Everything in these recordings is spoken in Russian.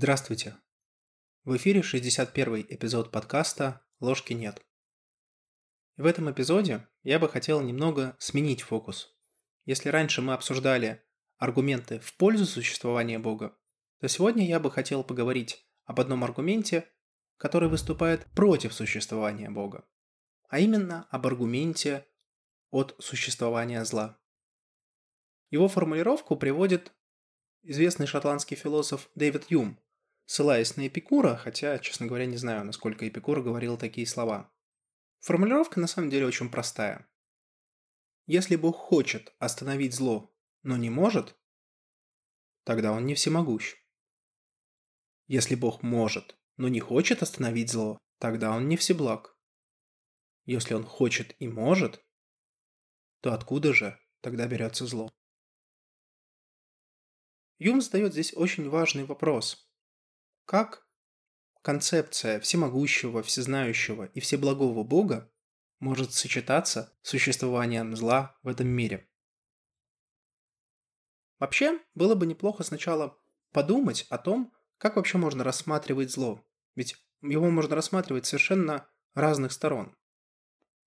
Здравствуйте. В эфире 61 эпизод подкаста «Ложки нет». В этом эпизоде я бы хотел немного сменить фокус. Если раньше мы обсуждали аргументы в пользу существования Бога, то сегодня я бы хотел поговорить об одном аргументе, который выступает против существования Бога, а именно об аргументе от существования зла. Его формулировку приводит известный шотландский философ Дэвид Юм, ссылаясь на Эпикура, хотя, честно говоря, не знаю, насколько Эпикур говорил такие слова. Формулировка на самом деле очень простая. Если Бог хочет остановить зло, но не может, тогда он не всемогущ. Если Бог может, но не хочет остановить зло, тогда он не всеблаг. Если он хочет и может, то откуда же тогда берется зло? Юм задает здесь очень важный вопрос. Как концепция всемогущего, всезнающего и всеблагого Бога может сочетаться с существованием зла в этом мире? Вообще, было бы неплохо сначала подумать о том, как вообще можно рассматривать зло. Ведь его можно рассматривать совершенно разных сторон.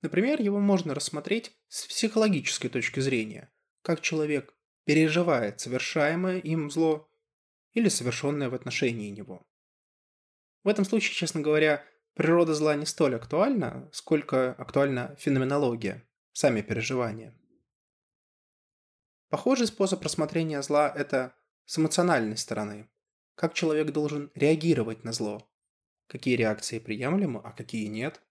Например, его можно рассмотреть с психологической точки зрения, как человек переживает совершаемое им зло или совершенное в отношении него. В этом случае, честно говоря, природа зла не столь актуальна, сколько актуальна феноменология, сами переживания. Похожий способ рассмотрения зла – это с эмоциональной стороны. Как человек должен реагировать на зло? Какие реакции приемлемы, а какие нет?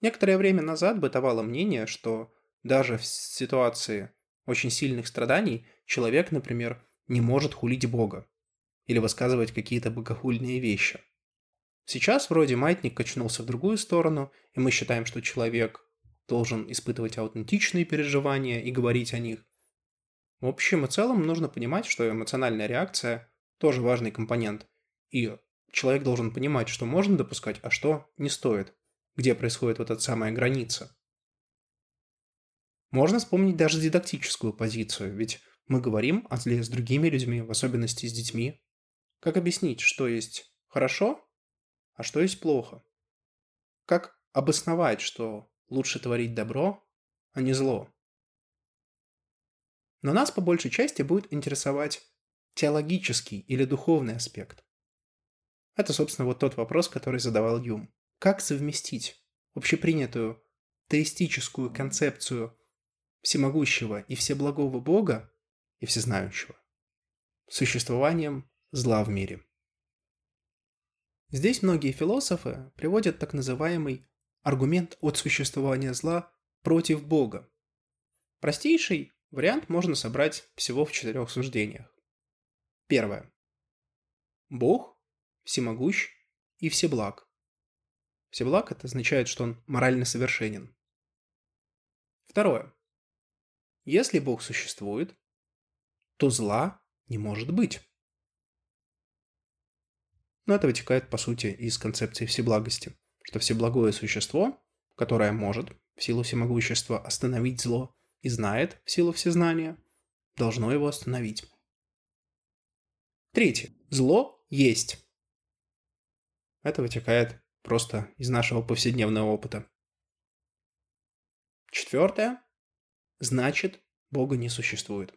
Некоторое время назад бытовало мнение, что даже в ситуации очень сильных страданий человек, например, не может хулить Бога или высказывать какие-то богохульные вещи. Сейчас вроде маятник качнулся в другую сторону, и мы считаем, что человек должен испытывать аутентичные переживания и говорить о них. В общем и целом нужно понимать, что эмоциональная реакция тоже важный компонент, и человек должен понимать, что можно допускать, а что не стоит, где происходит вот эта самая граница. Можно вспомнить даже дидактическую позицию, ведь мы говорим о зле с другими людьми, в особенности с детьми. Как объяснить, что есть хорошо, а что есть плохо? Как обосновать, что лучше творить добро, а не зло? Но нас по большей части будет интересовать теологический или духовный аспект. Это, собственно, вот тот вопрос, который задавал Юм. Как совместить общепринятую теистическую концепцию всемогущего и всеблагого Бога и всезнающего существованием зла в мире. Здесь многие философы приводят так называемый аргумент от существования зла против Бога. Простейший вариант можно собрать всего в четырех суждениях. Первое. Бог всемогущ и всеблаг. Всеблаг – это означает, что он морально совершенен. Второе. Если Бог существует, то зла не может быть. Но это вытекает, по сути, из концепции всеблагости, что всеблагое существо, которое может в силу всемогущества остановить зло и знает в силу всезнания, должно его остановить. Третье. Зло есть. Это вытекает просто из нашего повседневного опыта. Четвертое значит Бога не существует.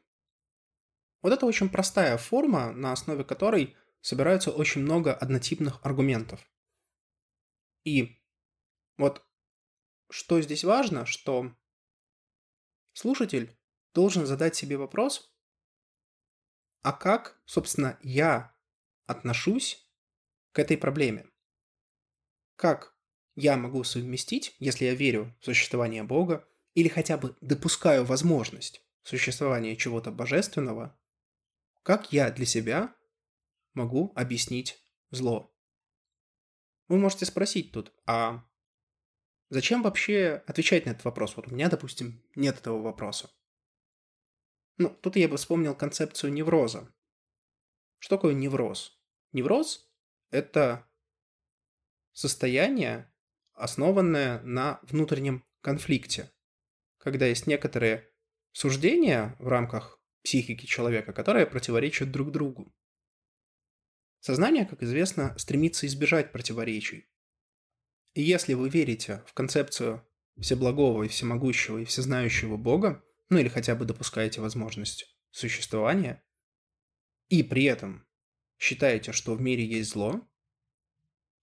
Вот это очень простая форма, на основе которой собираются очень много однотипных аргументов. И вот что здесь важно, что слушатель должен задать себе вопрос, а как, собственно, я отношусь к этой проблеме? Как я могу совместить, если я верю в существование Бога, или хотя бы допускаю возможность существования чего-то божественного, как я для себя могу объяснить зло? Вы можете спросить тут, а зачем вообще отвечать на этот вопрос? Вот у меня, допустим, нет этого вопроса. Ну, тут я бы вспомнил концепцию невроза. Что такое невроз? Невроз – это состояние, основанное на внутреннем конфликте когда есть некоторые суждения в рамках психики человека, которые противоречат друг другу. Сознание, как известно, стремится избежать противоречий. И если вы верите в концепцию всеблагого и всемогущего и всезнающего Бога, ну или хотя бы допускаете возможность существования, и при этом считаете, что в мире есть зло,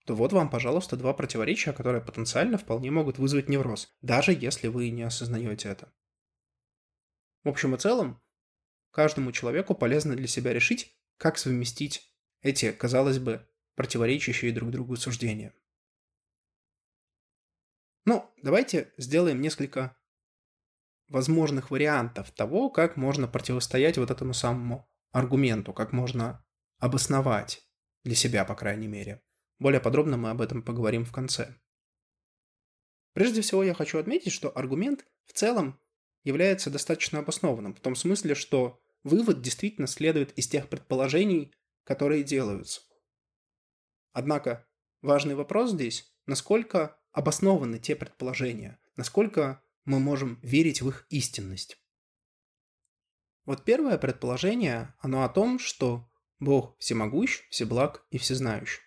то вот вам, пожалуйста, два противоречия, которые потенциально вполне могут вызвать невроз, даже если вы не осознаете это. В общем и целом, каждому человеку полезно для себя решить, как совместить эти, казалось бы, противоречащие друг другу суждения. Ну, давайте сделаем несколько возможных вариантов того, как можно противостоять вот этому самому аргументу, как можно обосновать для себя, по крайней мере. Более подробно мы об этом поговорим в конце. Прежде всего я хочу отметить, что аргумент в целом является достаточно обоснованным, в том смысле, что вывод действительно следует из тех предположений, которые делаются. Однако важный вопрос здесь, насколько обоснованы те предположения, насколько мы можем верить в их истинность. Вот первое предположение, оно о том, что Бог всемогущ, всеблаг и всезнающий.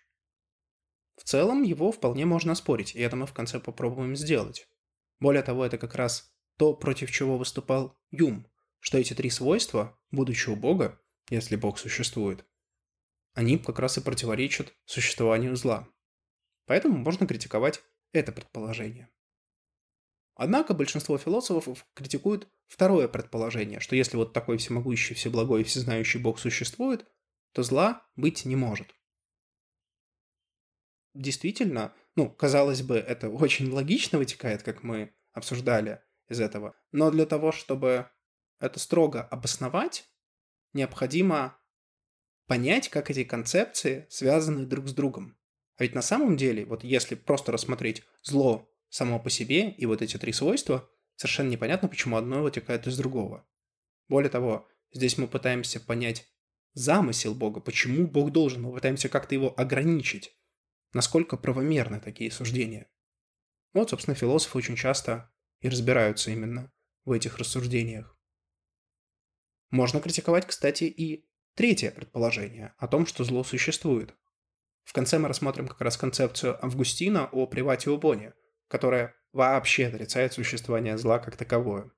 В целом его вполне можно оспорить, и это мы в конце попробуем сделать. Более того, это как раз то, против чего выступал Юм, что эти три свойства, будучи у Бога, если Бог существует, они как раз и противоречат существованию зла. Поэтому можно критиковать это предположение. Однако большинство философов критикуют второе предположение, что если вот такой всемогущий, всеблагой и всезнающий Бог существует, то зла быть не может. Действительно, ну, казалось бы, это очень логично вытекает, как мы обсуждали из этого. Но для того, чтобы это строго обосновать, необходимо понять, как эти концепции связаны друг с другом. А ведь на самом деле, вот если просто рассмотреть зло само по себе и вот эти три свойства, совершенно непонятно, почему одно вытекает из другого. Более того, здесь мы пытаемся понять замысел Бога, почему Бог должен, мы пытаемся как-то его ограничить, насколько правомерны такие суждения. Вот, собственно, философы очень часто и разбираются именно в этих рассуждениях. Можно критиковать, кстати, и третье предположение о том, что зло существует. В конце мы рассмотрим как раз концепцию Августина о привате убоне, которая вообще отрицает существование зла как таковое.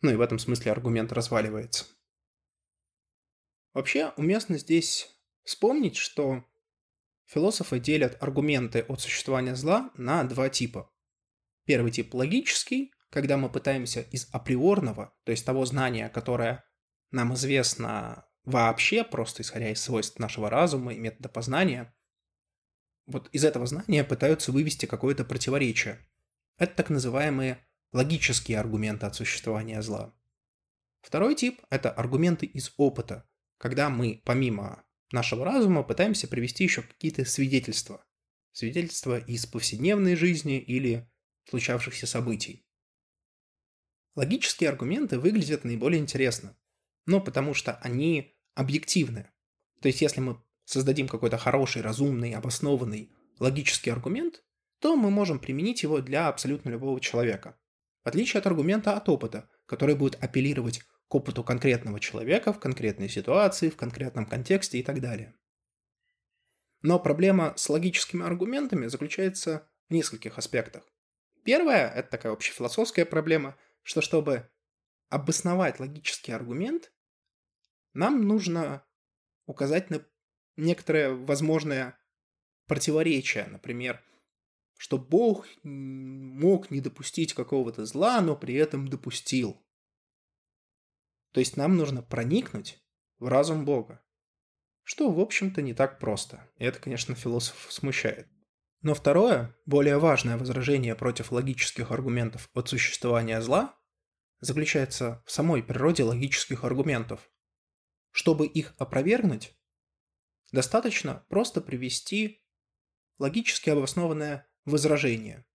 Ну и в этом смысле аргумент разваливается. Вообще уместно здесь вспомнить, что философы делят аргументы от существования зла на два типа. Первый тип логический, когда мы пытаемся из априорного, то есть того знания, которое нам известно вообще, просто исходя из свойств нашего разума и метода познания, вот из этого знания пытаются вывести какое-то противоречие. Это так называемые логические аргументы от существования зла. Второй тип – это аргументы из опыта, когда мы, помимо нашего разума, пытаемся привести еще какие-то свидетельства. Свидетельства из повседневной жизни или случавшихся событий. Логические аргументы выглядят наиболее интересно, но потому что они объективны. То есть, если мы создадим какой-то хороший, разумный, обоснованный логический аргумент, то мы можем применить его для абсолютно любого человека. В отличие от аргумента от опыта, который будет апеллировать к опыту конкретного человека в конкретной ситуации, в конкретном контексте и так далее. Но проблема с логическими аргументами заключается в нескольких аспектах. Первая – это такая общефилософская проблема, что чтобы обосновать логический аргумент, нам нужно указать на некоторое возможное противоречие, например, что Бог мог не допустить какого-то зла, но при этом допустил. То есть нам нужно проникнуть в разум Бога. Что, в общем-то, не так просто. И это, конечно, философ смущает. Но второе, более важное возражение против логических аргументов от существования зла заключается в самой природе логических аргументов. Чтобы их опровергнуть, Достаточно просто привести логически обоснованное возражение.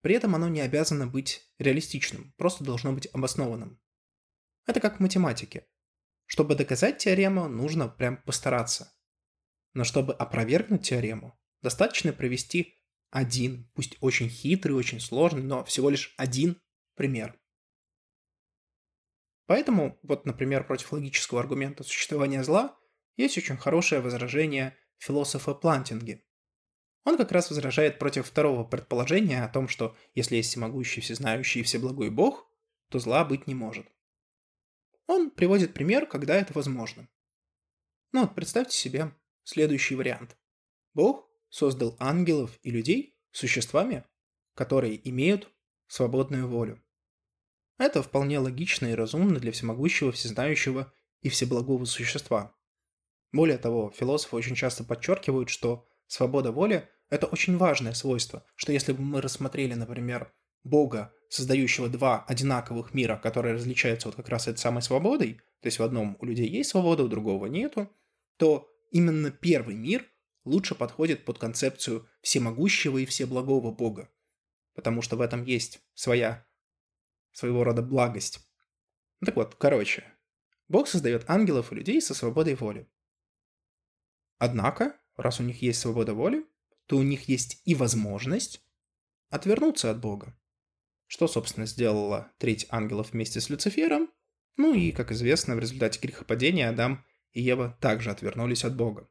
При этом оно не обязано быть реалистичным, просто должно быть обоснованным. Это как в математике. Чтобы доказать теорему, нужно прям постараться. Но чтобы опровергнуть теорему, достаточно привести один, пусть очень хитрый, очень сложный, но всего лишь один пример. Поэтому, вот, например, против логического аргумента существования зла есть очень хорошее возражение философа Плантинге. Он как раз возражает против второго предположения о том, что если есть всемогущий, всезнающий и всеблагой Бог, то зла быть не может. Он приводит пример, когда это возможно. Ну вот представьте себе следующий вариант. Бог создал ангелов и людей существами, которые имеют свободную волю. Это вполне логично и разумно для всемогущего, всезнающего и всеблагого существа. Более того, философы очень часто подчеркивают, что свобода воли – это очень важное свойство, что если бы мы рассмотрели, например, Бога, создающего два одинаковых мира, которые различаются вот как раз этой самой свободой, то есть в одном у людей есть свобода, у другого нету, то именно первый мир лучше подходит под концепцию всемогущего и всеблагого Бога, потому что в этом есть своя, своего рода благость. Ну так вот, короче, Бог создает ангелов и людей со свободой воли. Однако, раз у них есть свобода воли, то у них есть и возможность отвернуться от Бога. Что, собственно, сделала треть ангелов вместе с Люцифером. Ну и, как известно, в результате грехопадения Адам и Ева также отвернулись от Бога.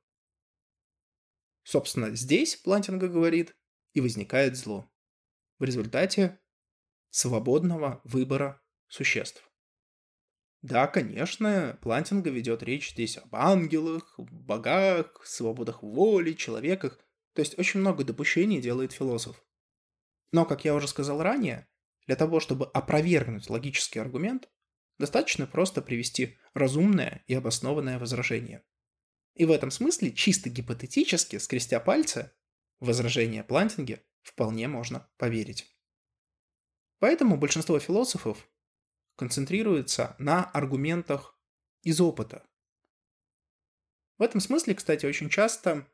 Собственно, здесь, Плантинга говорит, и возникает зло. В результате свободного выбора существ. Да, конечно, Плантинга ведет речь здесь об ангелах, богах, свободах воли, человеках, то есть очень много допущений делает философ. Но, как я уже сказал ранее, для того, чтобы опровергнуть логический аргумент, достаточно просто привести разумное и обоснованное возражение. И в этом смысле, чисто гипотетически, скрестя пальцы, возражение Плантинге вполне можно поверить. Поэтому большинство философов концентрируется на аргументах из опыта. В этом смысле, кстати, очень часто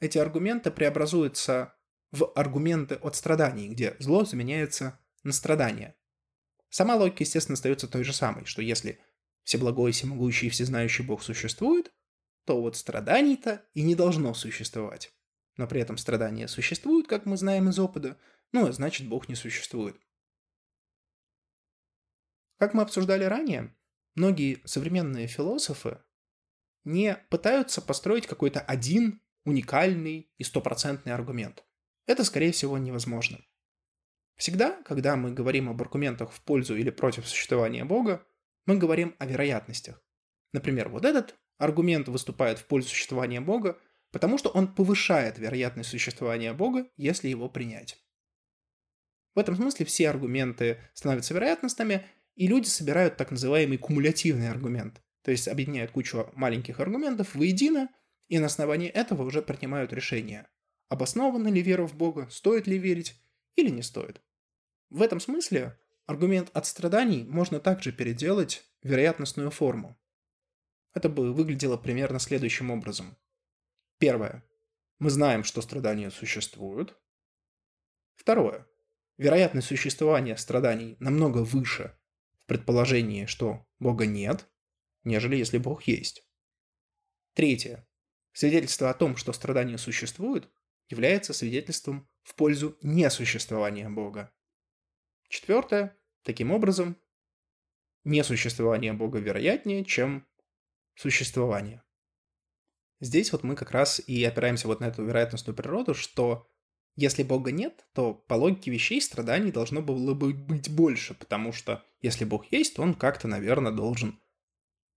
эти аргументы преобразуются в аргументы от страданий, где зло заменяется на страдания. Сама логика, естественно, остается той же самой, что если всеблагой, всемогущий и всезнающий Бог существует, то вот страданий-то и не должно существовать. Но при этом страдания существуют, как мы знаем из опыта, ну, а значит, Бог не существует. Как мы обсуждали ранее, многие современные философы не пытаются построить какой-то один уникальный и стопроцентный аргумент. Это, скорее всего, невозможно. Всегда, когда мы говорим об аргументах в пользу или против существования Бога, мы говорим о вероятностях. Например, вот этот аргумент выступает в пользу существования Бога, потому что он повышает вероятность существования Бога, если его принять. В этом смысле все аргументы становятся вероятностями, и люди собирают так называемый кумулятивный аргумент, то есть объединяют кучу маленьких аргументов воедино, и на основании этого уже принимают решение, обоснована ли вера в Бога, стоит ли верить или не стоит. В этом смысле аргумент от страданий можно также переделать в вероятностную форму. Это бы выглядело примерно следующим образом. Первое. Мы знаем, что страдания существуют. Второе. Вероятность существования страданий намного выше предположении, что Бога нет, нежели если Бог есть. Третье. Свидетельство о том, что страдания существуют, является свидетельством в пользу несуществования Бога. Четвертое. Таким образом, несуществование Бога вероятнее, чем существование. Здесь вот мы как раз и опираемся вот на эту вероятностную природу, что если Бога нет, то по логике вещей страданий должно было бы быть больше, потому что если Бог есть, то он как-то, наверное, должен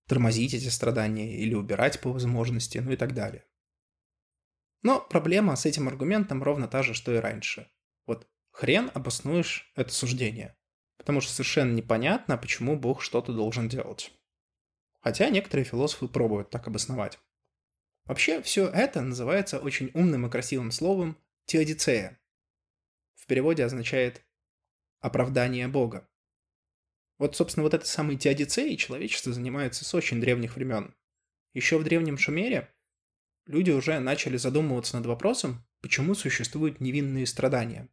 тормозить эти страдания или убирать по возможности, ну и так далее. Но проблема с этим аргументом ровно та же, что и раньше. Вот хрен обоснуешь это суждение. Потому что совершенно непонятно, почему Бог что-то должен делать. Хотя некоторые философы пробуют так обосновать. Вообще, все это называется очень умным и красивым словом теодицея. В переводе означает оправдание Бога. Вот, собственно, вот этой самой теодицеей человечество занимается с очень древних времен. Еще в древнем Шумере люди уже начали задумываться над вопросом, почему существуют невинные страдания.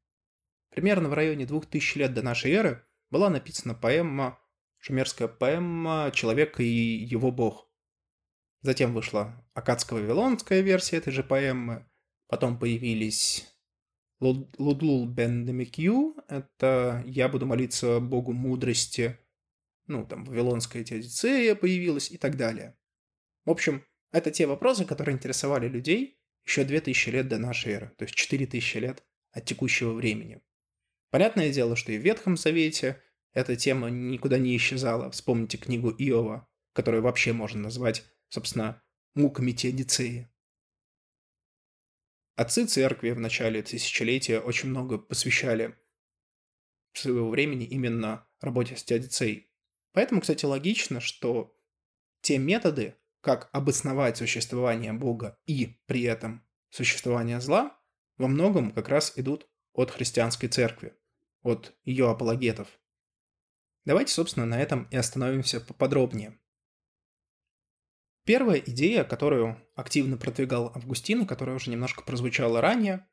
Примерно в районе 2000 лет до нашей эры была написана поэма, шумерская поэма «Человек и его бог». Затем вышла акадско-вавилонская версия этой же поэмы. Потом появились Лудлул бен Демикью, это «Я буду молиться Богу мудрости», ну, там, Вавилонская теодицея появилась и так далее. В общем, это те вопросы, которые интересовали людей, еще 2000 лет до нашей эры, то есть 4000 лет от текущего времени. Понятное дело, что и в Ветхом Завете эта тема никуда не исчезала. Вспомните книгу Иова, которую вообще можно назвать, собственно, муками Теодицеи. Отцы церкви в начале тысячелетия очень много посвящали своего времени именно работе с Теодицеей. Поэтому, кстати, логично, что те методы, как обосновать существование Бога и при этом существование зла, во многом как раз идут от христианской церкви, от ее апологетов. Давайте, собственно, на этом и остановимся поподробнее. Первая идея, которую активно продвигал Августин, которая уже немножко прозвучала ранее,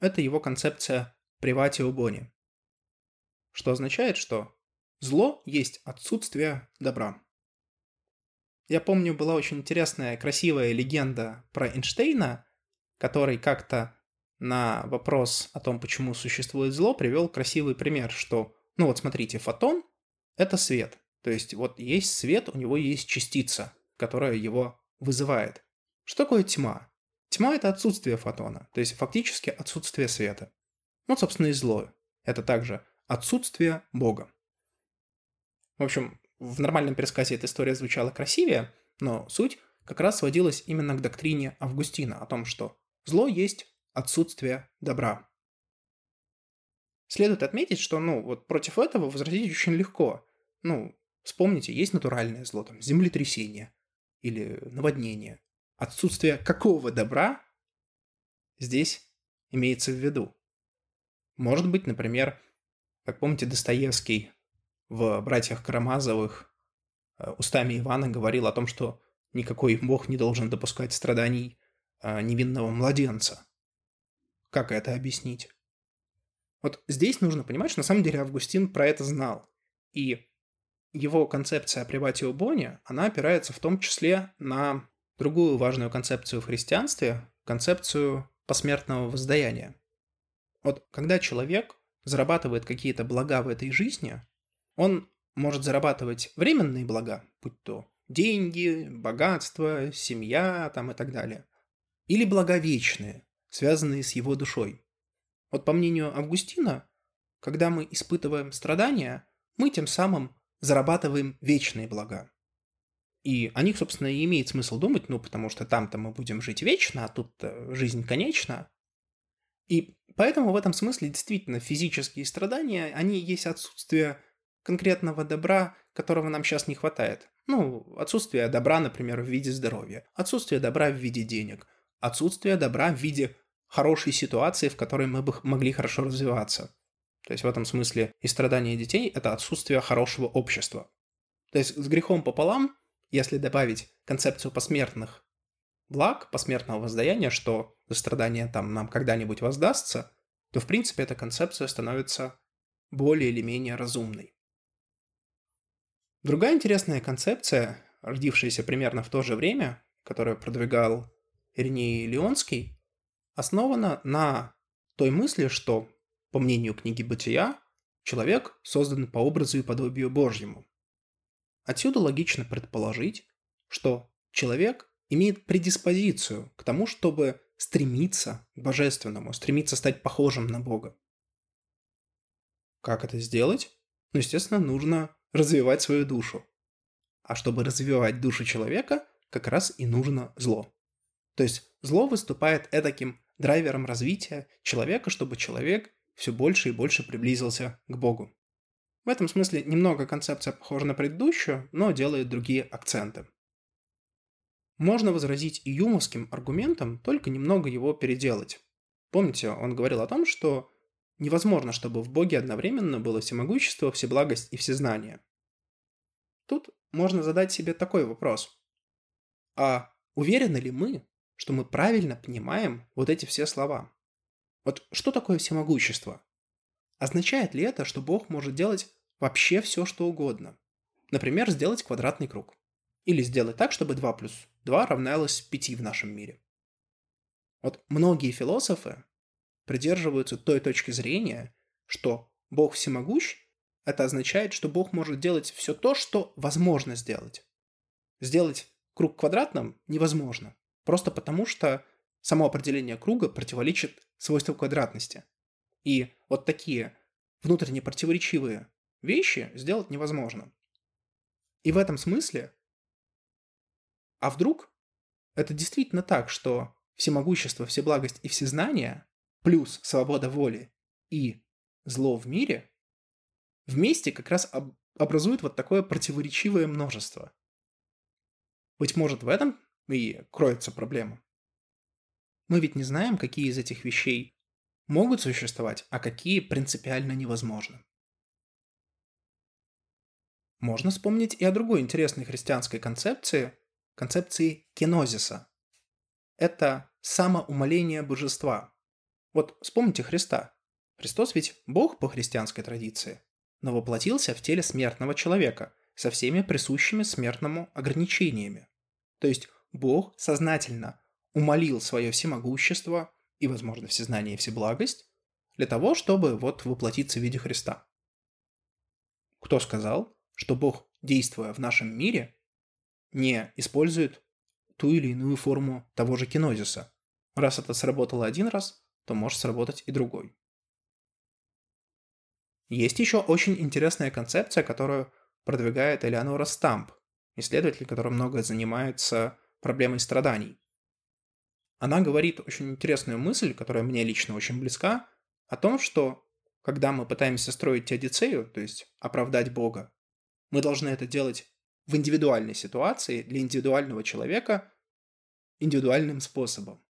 это его концепция приватио бони, что означает, что зло есть отсутствие добра. Я помню, была очень интересная, красивая легенда про Эйнштейна, который как-то на вопрос о том, почему существует зло, привел красивый пример, что, ну вот смотрите, фотон – это свет. То есть вот есть свет, у него есть частица – которая его вызывает. Что такое тьма? Тьма – это отсутствие фотона, то есть фактически отсутствие света. Ну, собственно, и зло. Это также отсутствие Бога. В общем, в нормальном пересказе эта история звучала красивее, но суть как раз сводилась именно к доктрине Августина о том, что зло есть отсутствие добра. Следует отметить, что, ну, вот против этого возразить очень легко. Ну, вспомните, есть натуральное зло, там, землетрясение, или наводнение. Отсутствие какого добра здесь имеется в виду? Может быть, например, как помните, Достоевский в «Братьях Карамазовых» э, устами Ивана говорил о том, что никакой бог не должен допускать страданий э, невинного младенца. Как это объяснить? Вот здесь нужно понимать, что на самом деле Августин про это знал. И его концепция о приватио боне, она опирается в том числе на другую важную концепцию в христианстве, концепцию посмертного воздаяния. Вот когда человек зарабатывает какие-то блага в этой жизни, он может зарабатывать временные блага, будь то деньги, богатство, семья там и так далее, или блага вечные, связанные с его душой. Вот по мнению Августина, когда мы испытываем страдания, мы тем самым зарабатываем вечные блага. И о них, собственно, и имеет смысл думать, ну, потому что там-то мы будем жить вечно, а тут жизнь конечна. И поэтому в этом смысле действительно физические страдания, они есть отсутствие конкретного добра, которого нам сейчас не хватает. Ну, отсутствие добра, например, в виде здоровья, отсутствие добра в виде денег, отсутствие добра в виде хорошей ситуации, в которой мы бы могли хорошо развиваться. То есть в этом смысле и страдания детей – это отсутствие хорошего общества. То есть с грехом пополам, если добавить концепцию посмертных благ, посмертного воздаяния, что за страдания там нам когда-нибудь воздастся, то в принципе эта концепция становится более или менее разумной. Другая интересная концепция, родившаяся примерно в то же время, которую продвигал Ириней Леонский, основана на той мысли, что по мнению книги «Бытия», человек создан по образу и подобию Божьему. Отсюда логично предположить, что человек имеет предиспозицию к тому, чтобы стремиться к божественному, стремиться стать похожим на Бога. Как это сделать? Ну, естественно, нужно развивать свою душу. А чтобы развивать душу человека, как раз и нужно зло. То есть зло выступает эдаким драйвером развития человека, чтобы человек все больше и больше приблизился к Богу. В этом смысле немного концепция похожа на предыдущую, но делает другие акценты. Можно возразить и юмовским аргументом, только немного его переделать. Помните, он говорил о том, что невозможно, чтобы в Боге одновременно было всемогущество, всеблагость и всезнание. Тут можно задать себе такой вопрос. А уверены ли мы, что мы правильно понимаем вот эти все слова? Вот что такое всемогущество? Означает ли это, что Бог может делать вообще все, что угодно? Например, сделать квадратный круг. Или сделать так, чтобы 2 плюс 2 равнялось 5 в нашем мире. Вот многие философы придерживаются той точки зрения, что Бог всемогущ, это означает, что Бог может делать все то, что возможно сделать. Сделать круг квадратным невозможно. Просто потому что само определение круга противоречит свойству квадратности. И вот такие внутренне противоречивые вещи сделать невозможно. И в этом смысле, а вдруг это действительно так, что всемогущество, всеблагость и всезнание плюс свобода воли и зло в мире вместе как раз об образуют вот такое противоречивое множество. Быть может, в этом и кроется проблема. Мы ведь не знаем, какие из этих вещей могут существовать, а какие принципиально невозможны. Можно вспомнить и о другой интересной христианской концепции, концепции кенозиса. Это самоумоление божества. Вот вспомните Христа. Христос ведь Бог по христианской традиции, но воплотился в теле смертного человека со всеми присущими смертному ограничениями. То есть Бог сознательно умолил свое всемогущество и, возможно, всезнание и всеблагость для того, чтобы вот воплотиться в виде Христа. Кто сказал, что Бог, действуя в нашем мире, не использует ту или иную форму того же кинозиса? Раз это сработало один раз, то может сработать и другой. Есть еще очень интересная концепция, которую продвигает Элеонора Стамп, исследователь, который много занимается проблемой страданий. Она говорит очень интересную мысль, которая мне лично очень близка, о том, что когда мы пытаемся строить теодицею, то есть оправдать Бога, мы должны это делать в индивидуальной ситуации для индивидуального человека индивидуальным способом.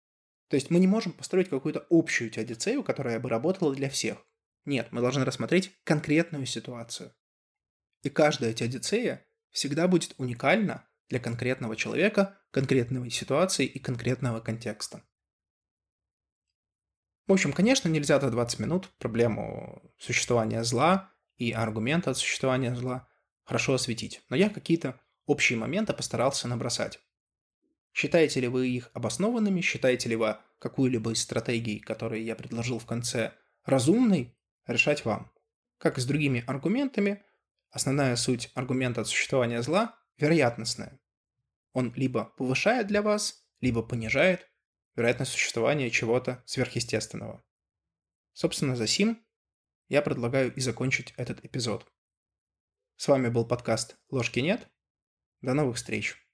То есть мы не можем построить какую-то общую теодицею, которая бы работала для всех. Нет, мы должны рассмотреть конкретную ситуацию. И каждая теодицея всегда будет уникальна для конкретного человека, конкретной ситуации и конкретного контекста. В общем, конечно, нельзя за 20 минут проблему существования зла и аргумента от существования зла хорошо осветить, но я какие-то общие моменты постарался набросать. Считаете ли вы их обоснованными, считаете ли вы какую-либо из стратегий, которые я предложил в конце, разумной, решать вам. Как и с другими аргументами, основная суть аргумента от существования зла вероятностная. Он либо повышает для вас, либо понижает вероятность существования чего-то сверхъестественного. Собственно, за сим я предлагаю и закончить этот эпизод. С вами был подкаст «Ложки нет». До новых встреч!